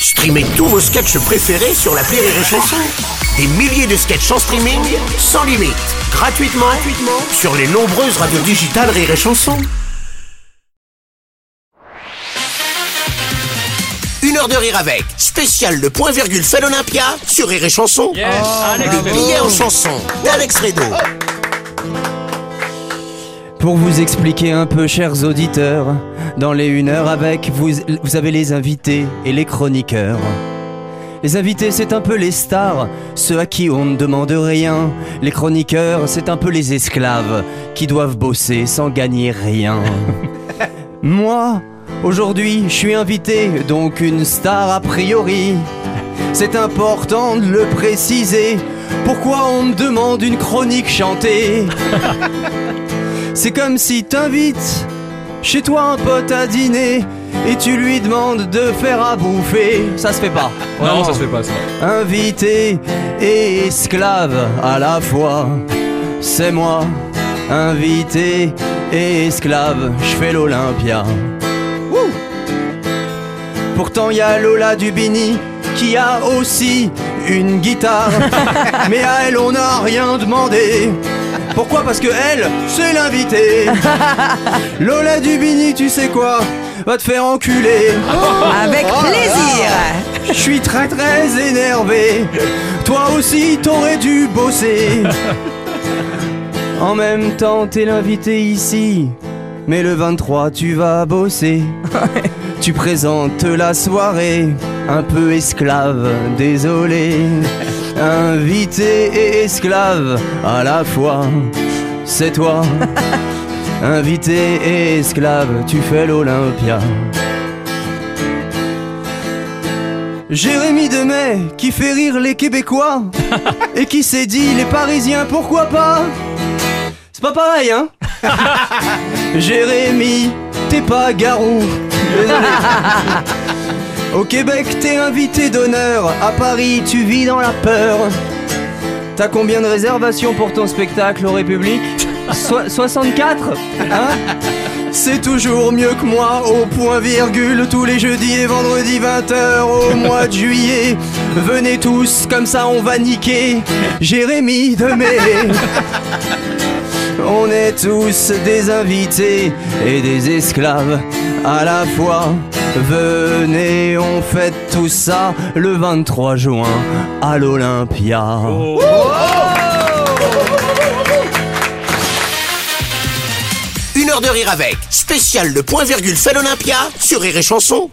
Streamez tous vos sketchs préférés sur la Rire et Chanson. Des milliers de sketchs en streaming, sans limite, gratuitement, gratuitement sur les nombreuses radios digitales Rire et Chanson. Une heure de rire avec, spécial le point virgule fait l'Olympia sur Rire et Chanson. Le billet en chanson d'Alex Redo. Pour vous expliquer un peu, chers auditeurs, dans les une heure avec, vous, vous avez les invités et les chroniqueurs. Les invités, c'est un peu les stars, ceux à qui on ne demande rien. Les chroniqueurs, c'est un peu les esclaves qui doivent bosser sans gagner rien. Moi, aujourd'hui, je suis invité, donc une star a priori. C'est important de le préciser. Pourquoi on me demande une chronique chantée? C'est comme si t'invites chez toi un pote à dîner et tu lui demandes de faire à bouffer. Ça se fait pas. Non, ça se fait pas ça. Invité et esclave à la fois. C'est moi, invité et esclave, je fais l'Olympia. Pourtant y a Lola Dubini qui a aussi une guitare. Mais à elle on n'a rien demandé. Pourquoi Parce que elle, c'est l'invité. Lola Dubini, tu sais quoi Va te faire enculer. Avec Oh là là. plaisir. Je suis très très énervé. Toi aussi, t'aurais dû bosser. En même temps, t'es l'invité ici. Mais le 23, tu vas bosser. Tu présentes la soirée, un peu esclave, désolé. Invité et esclave à la fois, c'est toi. Invité et esclave, tu fais l'Olympia. Jérémy Demet qui fait rire les Québécois et qui s'est dit les Parisiens pourquoi pas? C'est pas pareil hein? Jérémy, t'es pas garou. Désolé. Au Québec, t'es invité d'honneur. À Paris, tu vis dans la peur. T'as combien de réservations pour ton spectacle au République Soi- 64 Hein? C'est toujours mieux que moi au point virgule tous les jeudis et vendredis 20h au mois de juillet. Venez tous, comme ça on va niquer Jérémy Demé. On est tous des invités et des esclaves à la fois. Venez, on fête tout ça le 23 juin à l'Olympia. Une heure de rire avec, spécial le point virgule fait l'Olympia sur Rire et Chanson.